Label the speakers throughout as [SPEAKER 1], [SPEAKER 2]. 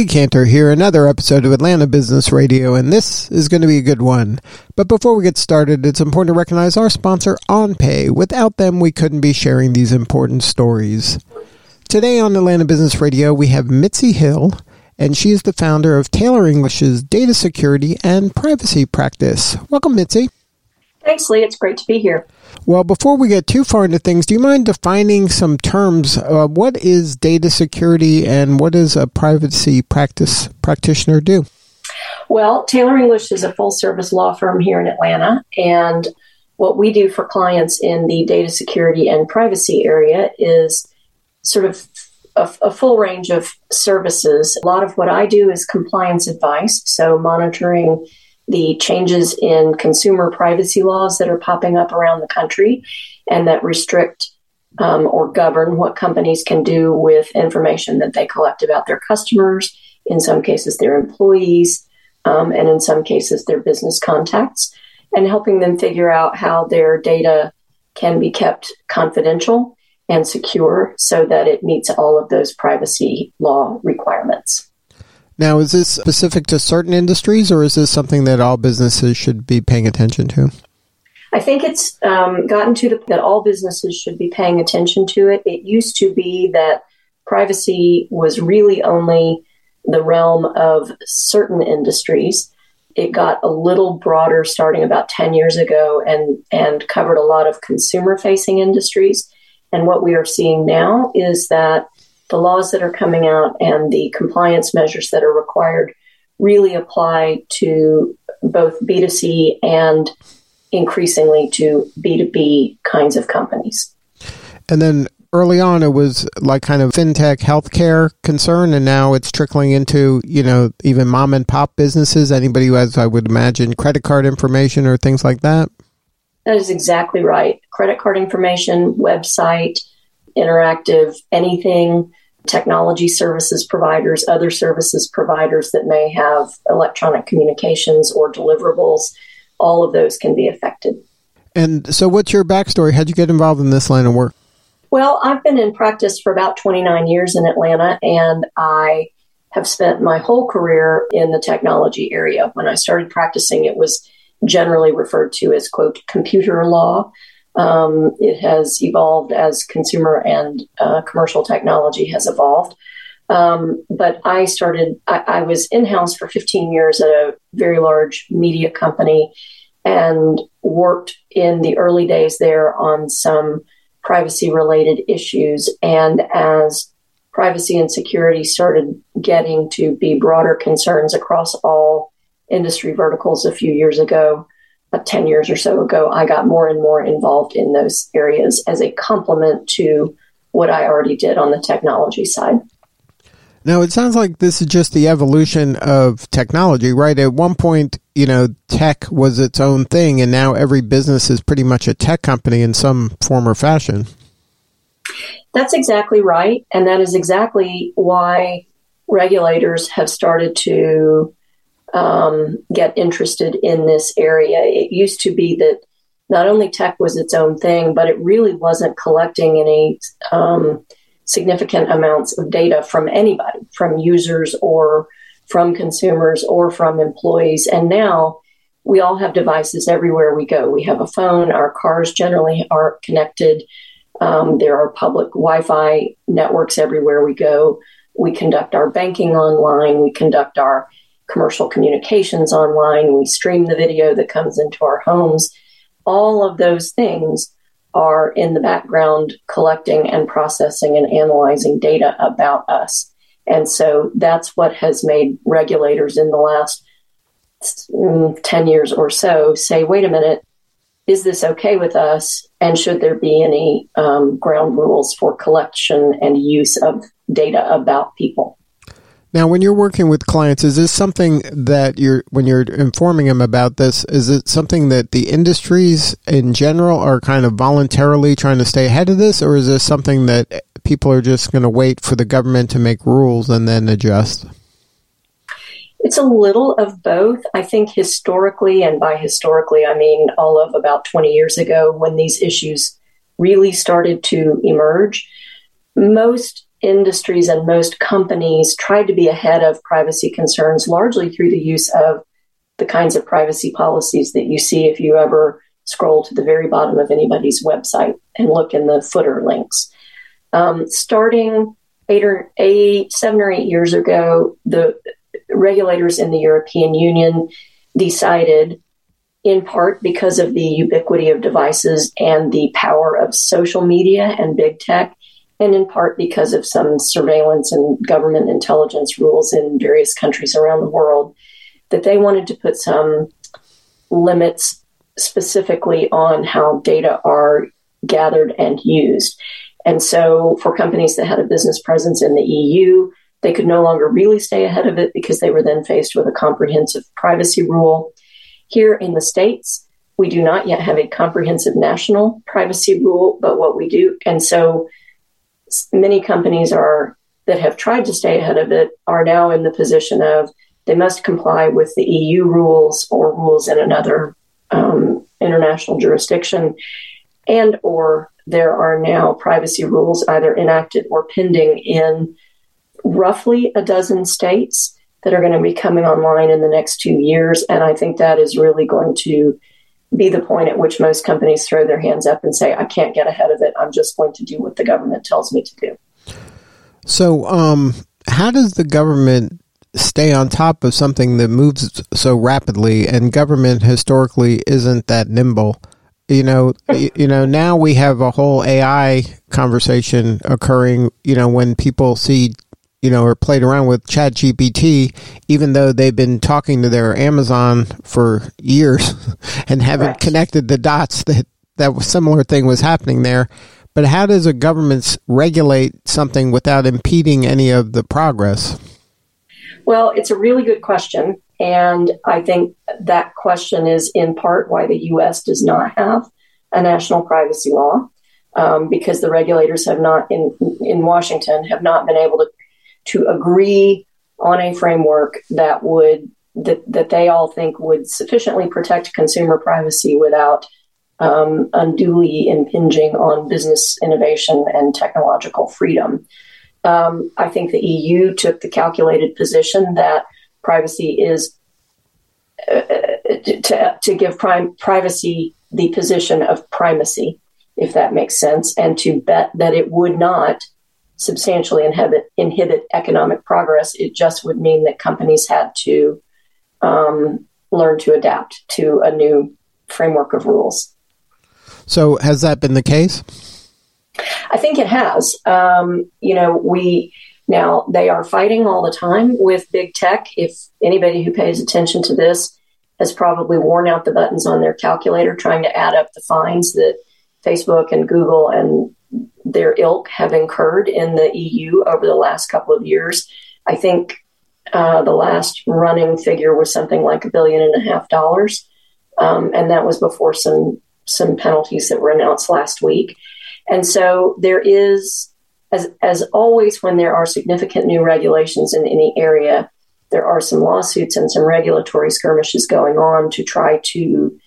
[SPEAKER 1] Lee Kantor here, another episode of Atlanta Business Radio, and this is going to be a good one. But before we get started, it's important to recognize our sponsor, OnPay. Without them, we couldn't be sharing these important stories. Today on Atlanta Business Radio, we have Mitzi Hill, and she is the founder of Taylor English's data security and privacy practice. Welcome, Mitzi.
[SPEAKER 2] Thanks, Lee. It's great to be here.
[SPEAKER 1] Well, before we get too far into things, do you mind defining some terms? Uh, what is data security and what does a privacy practice practitioner do?
[SPEAKER 2] Well, Taylor English is a full service law firm here in Atlanta. And what we do for clients in the data security and privacy area is sort of a, a, full range of services. A lot of what I do is compliance advice, so monitoring the changes in consumer privacy laws that are popping up around the country and that restrict um, or govern what companies can do with information that they collect about their customers, in some cases, their employees, um, and in some cases, their business contacts, and helping them figure out how their data can be kept confidential and secure so that it meets all of those privacy law requirements.
[SPEAKER 1] Now, is this specific to certain industries, or is this something that all businesses should be paying attention to?
[SPEAKER 2] I think it's um, gotten to the point that all businesses should be paying attention to it. It used to be that privacy was really only the realm of certain industries. It got a little broader starting about 10 years ago and, and covered a lot of consumer facing industries. And what we are seeing now is that the laws that are coming out and the compliance measures that are required really apply to both B2C and increasingly to B2B kinds of companies.
[SPEAKER 1] And then early on, it was like kind of fintech healthcare concern, and now it's trickling into, you know, even mom and pop businesses. Anybody who has, I would imagine, credit card information or things like that.
[SPEAKER 2] That is exactly right. Credit card information, website, interactive, anything technology services providers, other services providers that may have electronic communications or deliverables, all of those can be affected.
[SPEAKER 1] And so, what's your backstory? How'd you get involved in this line of work?
[SPEAKER 2] Well, I've been in practice for about 29 years in Atlanta, and I have spent my whole career in the technology area. When I started practicing, it was generally referred to as, quote, computer law. Um, it has evolved as consumer and uh, commercial technology has evolved. Um, but I started, I, I was in house for 15 years at a very large media company and worked in the early days there on some privacy related issues. And as privacy and security started getting to be broader concerns across all industry verticals a few years ago, 10 years or so ago, I got more and more involved in those areas as a complement to what I already did on the technology side.
[SPEAKER 1] Now, it sounds like this is just the evolution of technology, right? At one point, you know, tech was its own thing, and now every business is pretty much a tech company in some form or fashion.
[SPEAKER 2] That's exactly right. And that is exactly why regulators have started to um, get interested in this area. It used to be that not only tech was its own thing, but it really wasn't collecting any um, significant amounts of data from anybody, from users or from consumers or from employees. And now we all have devices everywhere we go. We have a phone, our cars generally are connected. Um, there are public Wi Fi networks everywhere we go. We conduct our banking online. We conduct our commercial communications online, we stream the video that comes into our homes. All of those things are in the background collecting and processing and analyzing data about us. And so that's what has made regulators in the last mm, 10 years or so say, wait a minute, is this okay with us? And should there be any um, ground rules for collection and use of data about people?
[SPEAKER 1] Now, when you're working with clients, is this something that you're, when you're informing them about this, is it something that the industries in general are kind of voluntarily trying to stay ahead of this, or is this something that people are just going to wait for the government to make rules and then adjust?
[SPEAKER 2] It's a little of both. I think historically, and by historically, I mean all of about 20 years ago when these issues really started to emerge, most industries and most companies tried to be ahead of privacy concerns largely through the use of the kinds of privacy policies that you see if you ever scroll to the very bottom of anybody's website and look in the footer links. Um, starting eight or eight, seven or eight years ago, the regulators in the European Union decided, in part because of the ubiquity of devices and the power of social media and big tech, and in part because of some surveillance and government intelligence rules in various countries around the world, that they wanted to put some limits specifically on how data are gathered and used. And so, for companies that had a business presence in the EU, they could no longer really stay ahead of it because they were then faced with a comprehensive privacy rule. Here in the States, we do not yet have a comprehensive national privacy rule, but what we do, and so many companies are that have tried to stay ahead of it are now in the position of they must comply with the EU rules or rules in another um, international jurisdiction, and or there are now privacy rules either enacted or pending in roughly a dozen states that are going to be coming online in the next two years. And I think that is really going to be the point at which most companies throw their hands up and say, I can't get ahead of it. I'm just going to do what the government tells me to do.
[SPEAKER 1] So, um, how does the government stay on top of something that moves so rapidly and government historically isn't that nimble? You know, you know, now we have a whole AI conversation occurring, you know, when people see you know, or played around with Chat GPT, even though they've been talking to their Amazon for years and haven't right. connected the dots that that similar thing was happening there. But how does a government regulate something without impeding any of the progress?
[SPEAKER 2] Well, it's a really good question. And I think that question is in part why the U.S. does not have a national privacy law. Um, because the regulators have not in in Washington have not been able to to agree on a framework that would that, that they all think would sufficiently protect consumer privacy without um, unduly impinging on business innovation and technological freedom. Um, I think the EU took the calculated position that privacy is uh, to, to give privacy the position of primacy, if that makes sense, and to bet that it would not substantially inhibit, inhibit economic progress. It just would mean that companies had to um, learn to adapt to a new framework of rules.
[SPEAKER 1] So, has that been the case?
[SPEAKER 2] I think it has. Um, you know, we now they are fighting all the time with big tech. If anybody who pays attention to this has probably worn out the buttons on their calculator trying to add up the fines that Facebook and Google and their ilk have incurred in the EU over the last couple of years. I think uh, the last running figure was something like a billion and a half dollars, um, and that was before some some penalties that were announced last week. And so there is, as as always, when there are significant new regulations in any area, there are some lawsuits and some regulatory skirmishes going on to try to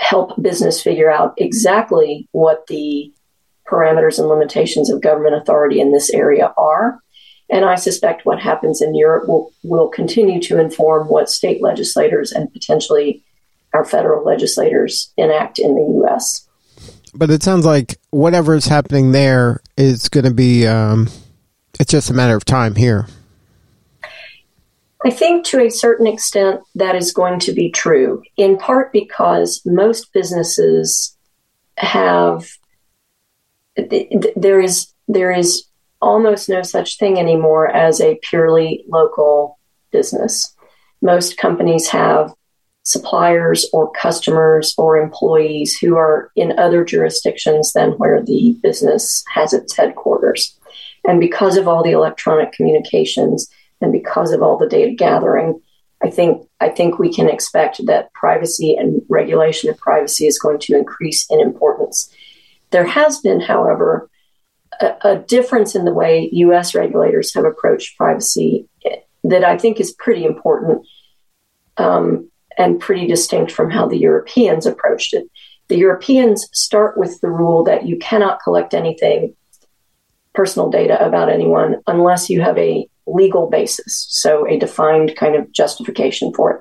[SPEAKER 2] help business figure out exactly what the parameters and limitations of government authority in this area are. And I suspect what happens in Europe will, will continue to inform what state legislators and potentially our federal legislators enact in the U.S.
[SPEAKER 1] But it sounds like whatever is happening there is going to be, um, it's just a matter of time here.
[SPEAKER 2] I think to a certain extent that is going to be true, in part because most businesses have there is there is almost no such thing anymore as a purely local business. Most companies have suppliers or customers or employees who are in other jurisdictions than where the business has its headquarters. And because of all the electronic communications, and because of all the data gathering, I think I think we can expect that privacy and regulation of privacy is going to increase in importance. There has been, however, a, a difference in the way U.S. regulators have approached privacy that I think is pretty important um, and pretty distinct from how the Europeans approached it. The Europeans start with the rule that you cannot collect anything, personal data about anyone, unless you have a legal basis, so a defined kind of justification for it.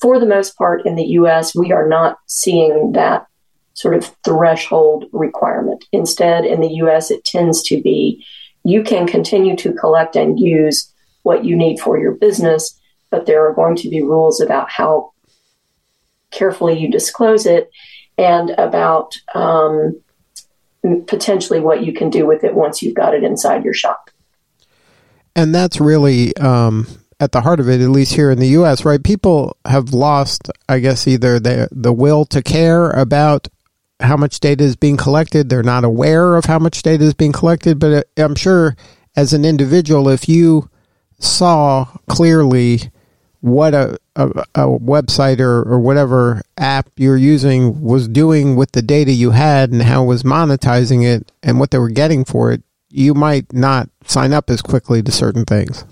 [SPEAKER 2] For the most part, in the US, we are not seeing that sort of threshold requirement. Instead, in the US, it tends to be you can continue to collect and use what you need for your business, but there are going to be rules about how carefully you disclose it and about um, potentially what you can do with it once you've got it inside your shop.
[SPEAKER 1] And that's really um, at the heart of it, at least here in the U.S., right? People have lost, I guess, either the the will to care about how much data is being collected. They're not aware of how much data is being collected. But uh, I'm sure, as an individual, if you saw clearly what a, a, a website or, or whatever app you're using was doing with the data you had and how it was monetizing it and what they were getting for it, you might not sign up as quickly to certain things.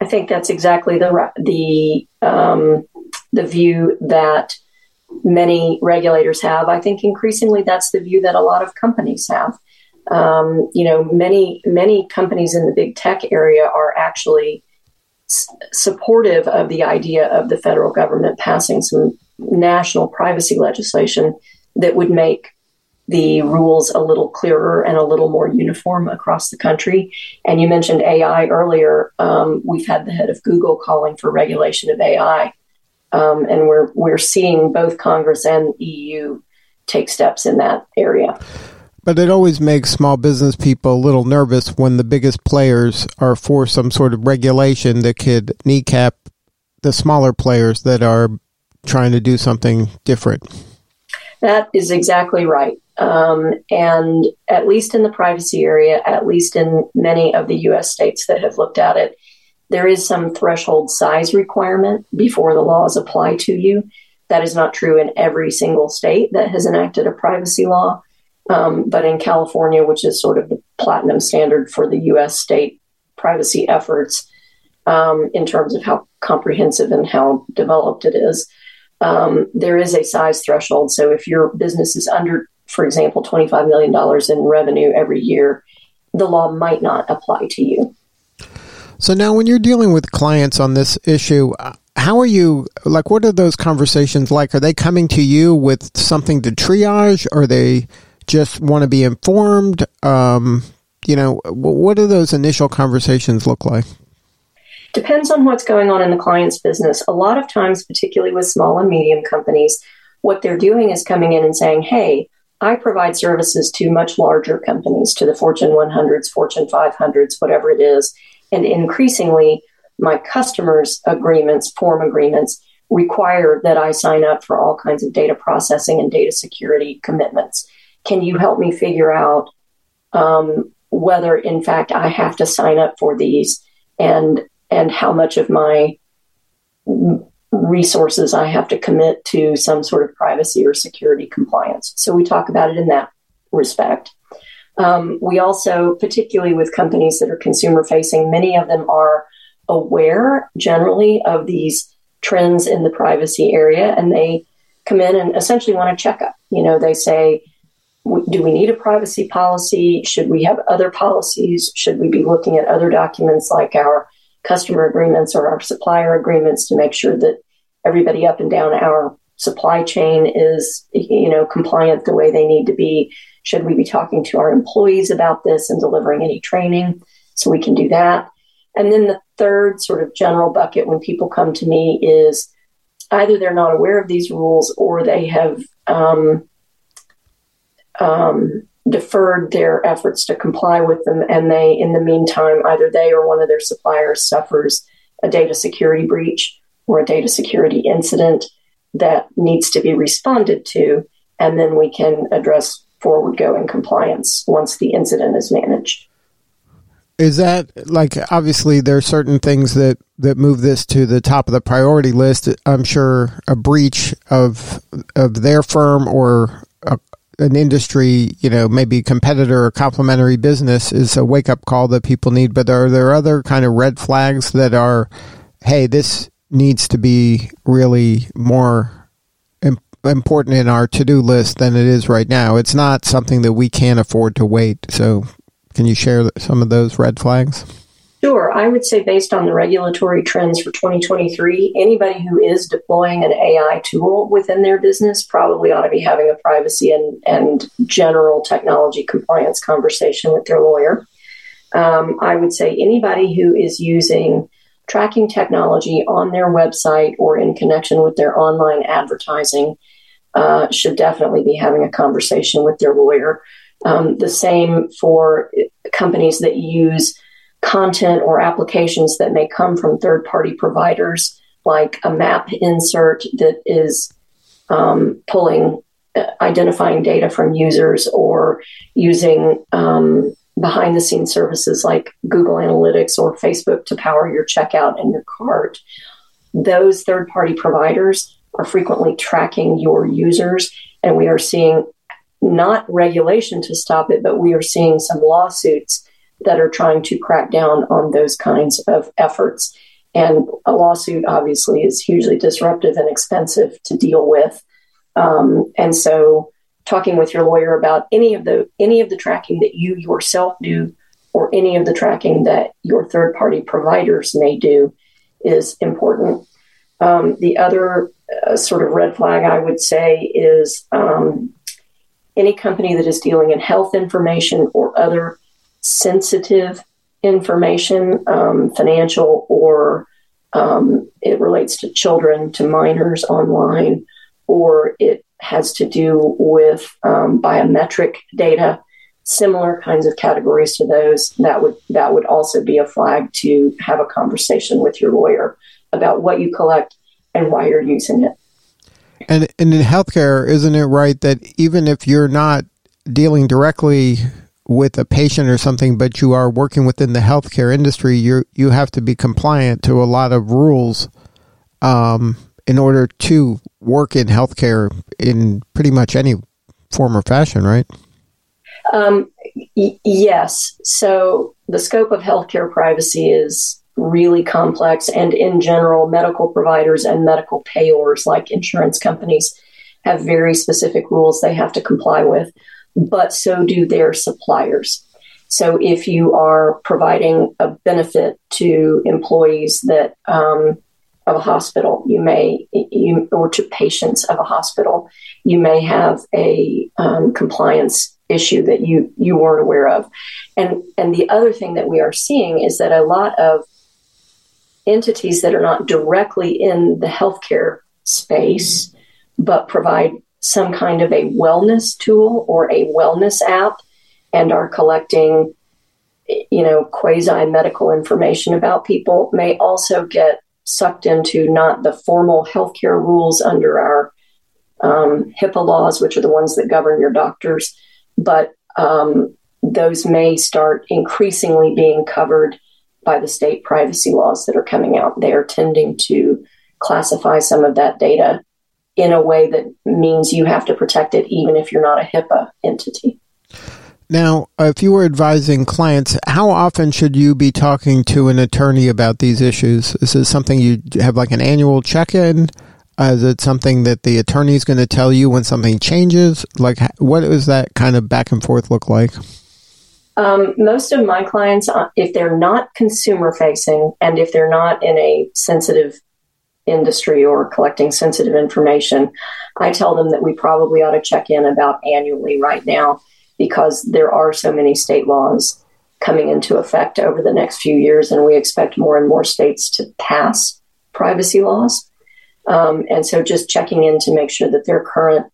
[SPEAKER 2] I think that's exactly the the um, the view that many regulators have. I think increasingly that's the view that a lot of companies have. Um, you know, many many companies in the big tech area are actually s- supportive of the idea of the federal government passing some national privacy legislation that would make the rules a little clearer and a little more uniform across the country. And you mentioned AI earlier. Um, we've had the head of Google calling for regulation of AI, um, and we're we're seeing both Congress and EU take steps in that area.
[SPEAKER 1] But it always makes small business people a little nervous when the biggest players are for some sort of regulation that could kneecap the smaller players that are trying to do something different.
[SPEAKER 2] That is exactly right. Um, and at least in the privacy area, at least in many of the US states that have looked at it, there is some threshold size requirement before the laws apply to you. That is not true in every single state that has enacted a privacy law. Um, but in California, which is sort of the platinum standard for the US state privacy efforts um, in terms of how comprehensive and how developed it is, um, there is a size threshold. So if your business is under, for example, $25 million in revenue every year, the law might not apply to you.
[SPEAKER 1] So now, when you're dealing with clients on this issue, uh, how are you? Like, what are those conversations like? Are they coming to you with something to triage, or they just want to be informed? Um, you know, what do those initial conversations look like?
[SPEAKER 2] Depends on what's going on in the client's business. A lot of times, particularly with small and medium companies, what they're doing is coming in and saying, Hey, I provide services to much larger companies, to the Fortune 100s, Fortune 500s, whatever it is. And increasingly, my customers' agreements, form agreements, require that I sign up for all kinds of data processing and data security commitments. Can you help me figure out um, whether, in fact, I have to sign up for these and and how much of my resources I have to commit to some sort of privacy or security compliance. So we talk about it in that respect. Um, we also, particularly with companies that are consumer facing, many of them are aware generally of these trends in the privacy area and they come in and essentially want a checkup. You know, they say, do we need a privacy policy? Should we have other policies? Should we be looking at other documents like our customer agreements or our supplier agreements to make sure that everybody up and down our supply chain is you know compliant the way they need to be should we be talking to our employees about this and delivering any training? So we can do that. And then the third sort of general bucket when people come to me is either they're not aware of these rules or they have um, um, deferred their efforts to comply with them. And they in the meantime either they or one of their suppliers suffers a data security breach or a data security incident that needs to be responded to. And then we can address forward going compliance once the incident is managed.
[SPEAKER 1] Is that like obviously there are certain things that that move this to the top of the priority list. I'm sure a breach of of their firm or a, an industry you know maybe competitor or complementary business is a wake up call that people need. But are there other kind of red flags that are hey this needs to be really more important in our to-do list than it is right now it's not something that we can't afford to wait so can you share some of those red flags?
[SPEAKER 2] Sure. I would say, based on the regulatory trends for 2023, anybody who is deploying an AI tool within their business probably ought to be having a privacy and, and general technology compliance conversation with their lawyer. Um, I would say anybody who is using tracking technology on their website or in connection with their online advertising uh, should definitely be having a conversation with their lawyer. Um, the same for companies that use content or applications that may come from third party providers, like a map insert that is um, pulling, uh, identifying data from users or using um, behind the scenes services like Google Analytics or Facebook to power your checkout and your cart. Those third party providers are frequently tracking your users, and we are seeing not regulation to stop it, but we are seeing some lawsuits that are trying to crack down on those kinds of efforts. And a lawsuit obviously is hugely disruptive and expensive to deal with. Um, and so, talking with your lawyer about any of the any of the tracking that you yourself do, or any of the tracking that your third party providers may do, is important. Um, the other uh, sort of red flag I would say is um, any company that is dealing in health information or other sensitive information, um, financial or um, it relates to children, to minors online, or it has to do with um, biometric data, similar kinds of categories to those. That would that would also be a flag to have a conversation with your lawyer about what you collect and why you're using it.
[SPEAKER 1] And, and in healthcare, isn't it right that even if you're not dealing directly with a patient or something, but you are working within the healthcare industry, you you have to be compliant to a lot of rules um, in order to work in healthcare in pretty much any form or fashion, right?
[SPEAKER 2] Um, y- yes. So the scope of healthcare privacy is really complex. And in general, medical providers and medical payors, like insurance companies, have very specific rules they have to comply with, but so do their suppliers. So if you are providing a benefit to employees that um, of a hospital, you may, you, or to patients of a hospital, you may have a um, compliance issue that you you weren't aware of. And and the other thing that we are seeing is that a lot of entities that are not directly in the healthcare space, but provide some kind of a wellness tool or a wellness app and are collecting, you know, quasi medical information about people may also get sucked into not the formal healthcare rules under our um, HIPAA laws, which are the ones that govern your doctors, but um, those may start increasingly being covered by the state privacy laws that are coming out. They are tending to classify some of that data in a way that means you have to protect it even if you're not a HIPAA entity.
[SPEAKER 1] Now, if you were advising clients, how often should you be talking to an attorney about these issues? Is this something you have like an annual check in? Uh, is it something that the attorney is going to tell you when something changes? Like, what does that kind of back and forth look like?
[SPEAKER 2] Um, most of my clients, uh, if they're not consumer facing and if they're not in a sensitive industry or collecting sensitive information, I tell them that we probably ought to check in about annually right now because there are so many state laws coming into effect over the next few years, and we expect more and more states to pass privacy laws. Um, and so just checking in to make sure that their current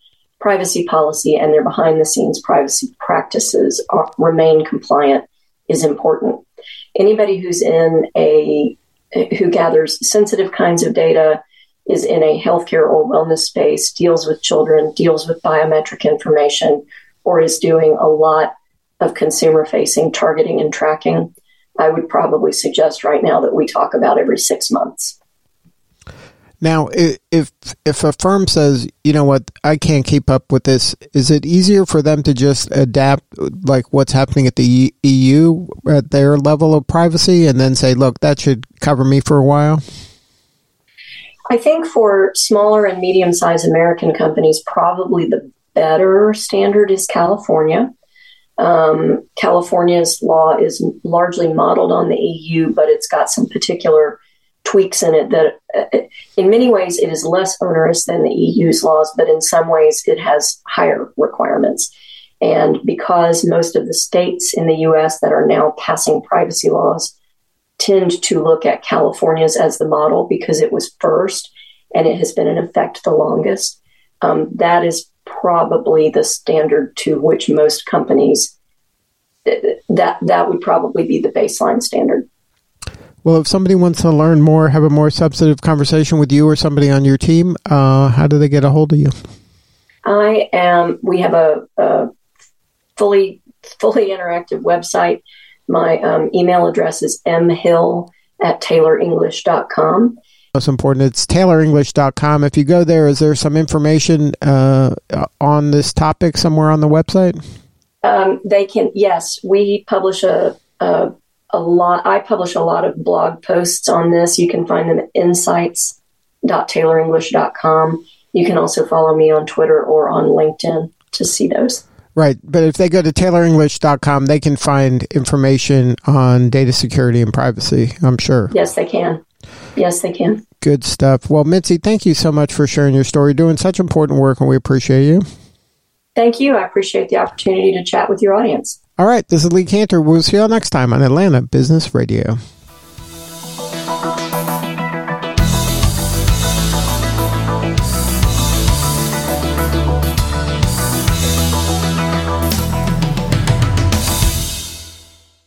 [SPEAKER 2] privacy policy and their behind the scenes privacy practices are, remain compliant is important. Anybody who's in a who gathers sensitive kinds of data is in a healthcare or wellness space, deals with children, deals with biometric information, or is doing a lot of consumer facing targeting and tracking I would probably suggest right now that we talk about every six months.
[SPEAKER 1] Now, if if a firm says, you know what, I can't keep up with this, is it easier for them to just adapt, like what's happening at the EU at their level of privacy, and then say, look, that should cover me for a while?
[SPEAKER 2] I think for smaller and medium sized American companies, probably the better standard is California. Um, California's law is largely modeled on the EU, but it's got some particular tweaks in it that uh, in many ways it is less onerous than the EU's laws, but in some ways it has higher requirements. And because most of the states in the US that are now passing privacy laws tend to look at California's as the model because it was first and it has been in effect the longest, um, that is probably the standard to which most companies that that would probably be the baseline standard.
[SPEAKER 1] Well, if somebody wants to learn more, have a more substantive conversation with you or somebody on your team, uh, how do they get a hold of you?
[SPEAKER 2] I am. We have a, a fully fully interactive website. My um, email address is mhill at taylorenglish.com.
[SPEAKER 1] Most important, it's taylorenglish.com. If you go there, is there some information uh, on this topic somewhere on the website?
[SPEAKER 2] Um, they can, yes. We publish a, a a lot. I publish a lot of blog posts on this. You can find them at insights.taylorenglish.com. You can also follow me on Twitter or on LinkedIn to see those.
[SPEAKER 1] Right. But if they go to taylorenglish.com, they can find information on data security and privacy, I'm sure.
[SPEAKER 2] Yes, they can. Yes, they can.
[SPEAKER 1] Good stuff. Well, Mitzi, thank you so much for sharing your story, doing such important work, and we appreciate you.
[SPEAKER 2] Thank you. I appreciate the opportunity to chat with your audience.
[SPEAKER 1] All right, this is Lee Kantor. We'll see you all next time on Atlanta Business Radio.